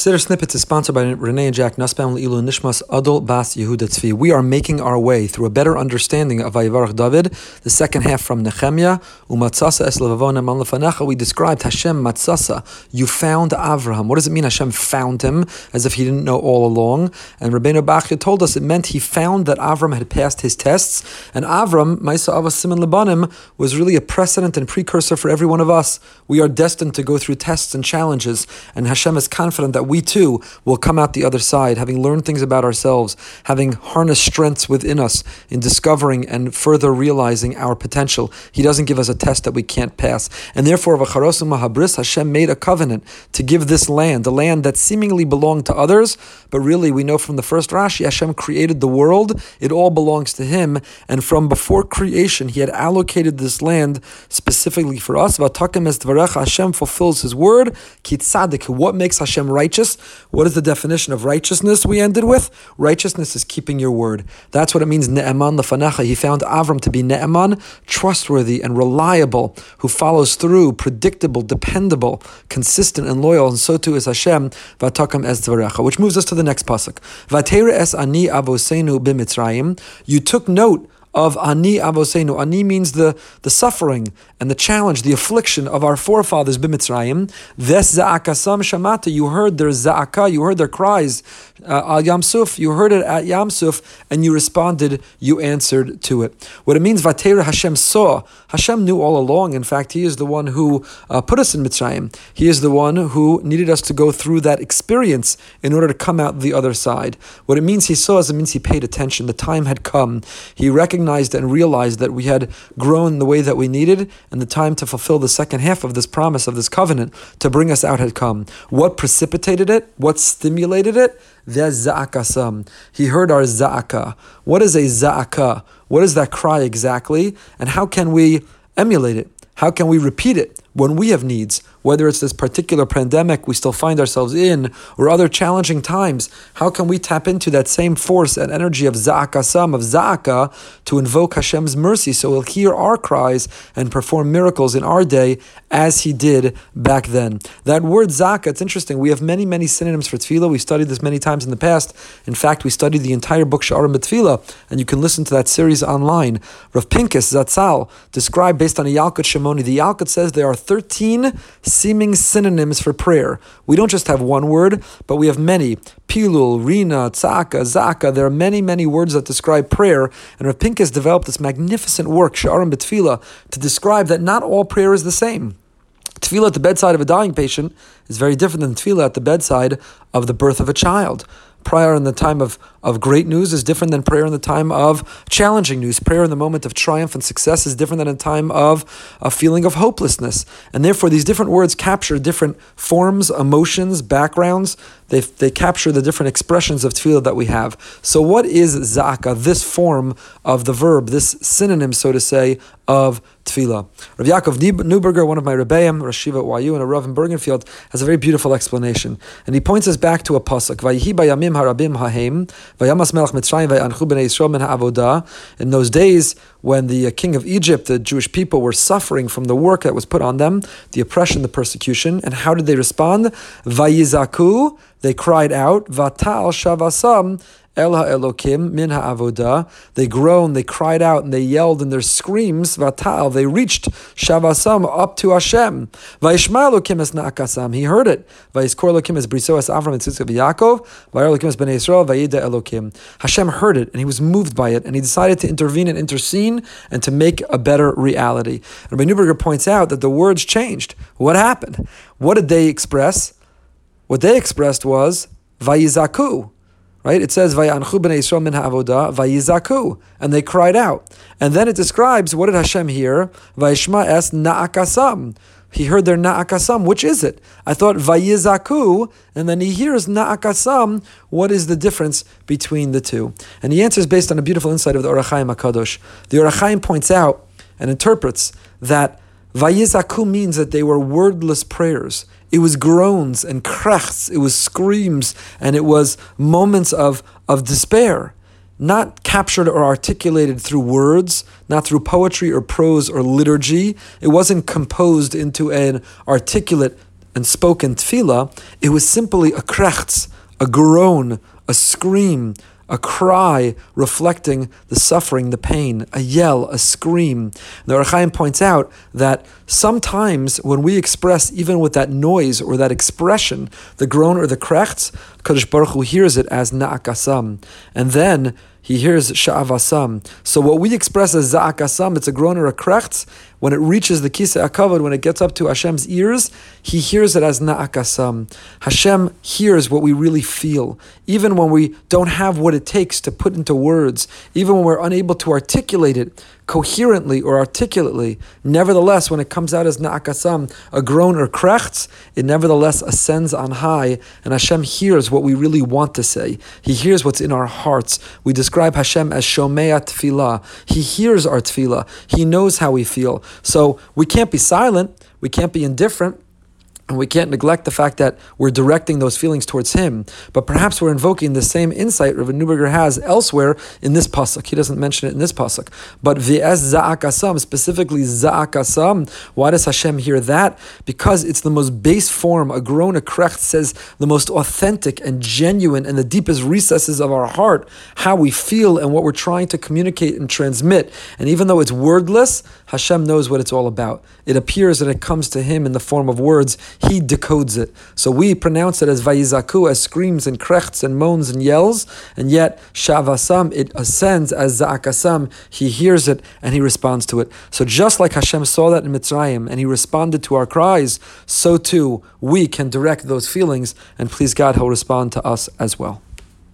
Siddur Snippets is sponsored by Renee and Jack Nussbaum Ilu Nishmas Adol Bas Yehuda Tzvi. We are making our way through a better understanding of Vayivarach David, the second half from Nehemiah. Umatzasa es levavona man. We described Hashem Matzasa. You found Avraham. What does it mean? Hashem found him as if he didn't know all along. And Rabbeinu Bachya told us it meant he found that Avram had passed his tests, and Avram Maisa Avas Simon Lebanim was really a precedent and precursor for every one of us. We are destined to go through tests and challenges, and Hashem is confident that we too will come out the other side, having learned things about ourselves, having harnessed strengths within us in discovering and further realizing our potential. He doesn't give us a test that we can't pass. And therefore, V'charosu Mahabris, Hashem made a covenant to give this land, a land that seemingly belonged to others, but really we know from the first Rashi, Hashem created the world, it all belongs to Him, and from before creation, He had allocated this land specifically for us. Hashem fulfills His word. What makes Hashem righteous? Righteous. What is the definition of righteousness we ended with? Righteousness is keeping your word. That's what it means, ne'eman lefanecha. He found Avram to be ne'eman, trustworthy and reliable, who follows through, predictable, dependable, consistent and loyal, and so too is Hashem, vatakam es dvarecha. Which moves us to the next pasuk. Vatera es ani avosenu b'mitzrayim. You took note of ani avosenu. Ani means the, the suffering and the challenge, the affliction of our forefathers b'mitzrayim. Ves za'akasam shamata. You heard their za'aka, you heard their cries uh, al Yamsuf. You heard it at Yamsuf, and you responded. You answered to it. What it means, Vatera Hashem saw. Hashem knew all along. In fact, He is the one who uh, put us in Mitzrayim. He is the one who needed us to go through that experience in order to come out the other side. What it means He saw is it means He paid attention. The time had come. He recognized and realized that we had grown the way that we needed, and the time to fulfill the second half of this promise of this covenant to bring us out had come. What precipitated it? What stimulated it? There's za'akasam. He heard our za'aka. What is a za'aka? What is that cry exactly? And how can we emulate it? How can we repeat it when we have needs? whether it's this particular pandemic we still find ourselves in or other challenging times, how can we tap into that same force and energy of za'akasam, of za'aka, to invoke Hashem's mercy so he'll hear our cries and perform miracles in our day as he did back then. That word zaka, it's interesting. We have many, many synonyms for tefillah. We studied this many times in the past. In fact, we studied the entire book Sha'arim Tefillah, and you can listen to that series online. Rav Pinkus Zatzal described based on a Yalkut Shimoni. The Yalkut says there are 13 seeming synonyms for prayer. We don't just have one word, but we have many. Pilul, Rina, Tzaka, Zaka. There are many, many words that describe prayer. And Rav Pinkus developed this magnificent work, Sha'arim B'Tfilah, to describe that not all prayer is the same. Tefillah at the bedside of a dying patient is very different than tefillah at the bedside of the birth of a child. Prior in the time of, of great news is different than prayer in the time of challenging news. Prayer in the moment of triumph and success is different than in time of a feeling of hopelessness. And therefore, these different words capture different forms, emotions, backgrounds. They, they capture the different expressions of tefillah that we have. So, what is zaka, this form of the verb, this synonym, so to say, of tefillah. Rav Yaakov Neuberger, one of my rebbeim, Rashiva YU, and a Rav in Bergenfield, has a very beautiful explanation. And he points us back to a pasuk. Vayihi bayamim harabim hahem, In those days when the uh, king of Egypt, the Jewish people, were suffering from the work that was put on them, the oppression, the persecution, and how did they respond? Vayizaku, they cried out, vatal shavasam, El Elokim min ha'avodah. They groaned, they cried out, and they yelled in their screams. Vatal, they reached Shavasam up to Hashem. Vayishma Elokim es na'akasam. He heard it. Vayiskor Elokim es briso es Avram and Tzitzav Yaakov. Vayar Elokim es bnei Yisrael. Vayida Elokim. Hashem heard it, and he was moved by it, and he decided to intervene and intercede and to make a better reality. Rabbi Neuberger points out that the words changed. What happened? What did they express? What they expressed was Vayizaku. Right? It says b'nei min vayizaku, and they cried out. And then it describes what did Hashem hear? Vayishma es na'akasam. He heard their na'akasam. Which is it? I thought vayizaku, and then he hears na'akasam. What is the difference between the two? And he answers based on a beautiful insight of the Ohr HaChaim Hakadosh. The Ohr HaChaim points out and interprets that vayizaku means that they were wordless prayers. It was groans and krechts, it was screams, and it was moments of, of despair, not captured or articulated through words, not through poetry or prose or liturgy. It wasn't composed into an articulate and spoken tefillah, it was simply a krechts, a groan, a scream, a cry reflecting the suffering, the pain, a yell, a scream. The Ohr HaChaim points out that sometimes when we express, even with that noise or that expression, the groan or the krechts, Kadosh Baruch Hu hears it as na'akasam. And then he hears sha'avasam. So what we express as za'akasam, it's a groan or a krechts. When it reaches the kisa akavod, when it gets up to Hashem's ears, he hears it as na'akasam. Hashem hears what we really feel, even when we don't have what it takes to put into words, even when we're unable to articulate it coherently or articulately. Nevertheless, when it comes out as na'akasam, a groan or krechts, it nevertheless ascends on high, and Hashem hears what we really want to say. He hears what's in our hearts. We describe Hashem as shomea tefillah. He hears our tefillah. He knows how we feel. So we can't be silent. We can't be indifferent. And we can't neglect the fact that we're directing those feelings towards him. But perhaps we're invoking the same insight Rav Neuberger has elsewhere in this pasuk. He doesn't mention it in this pasuk. But v'es za'akasam, specifically za'akasam, why does Hashem hear that? Because it's the most base form. A groan, a krecht says the most authentic and genuine and the deepest recesses of our heart, how we feel and what we're trying to communicate and transmit. And even though it's wordless, Hashem knows what it's all about. It appears and it comes to him in the form of words he decodes it. So we pronounce it as vayizaku, as screams and krechts and moans and yells, and yet shavasam, it ascends as za'akasam, he hears it and he responds to it. So just like Hashem saw that in Mitzrayim and he responded to our cries, so too we can direct those feelings, and please God, he'll respond to us as well.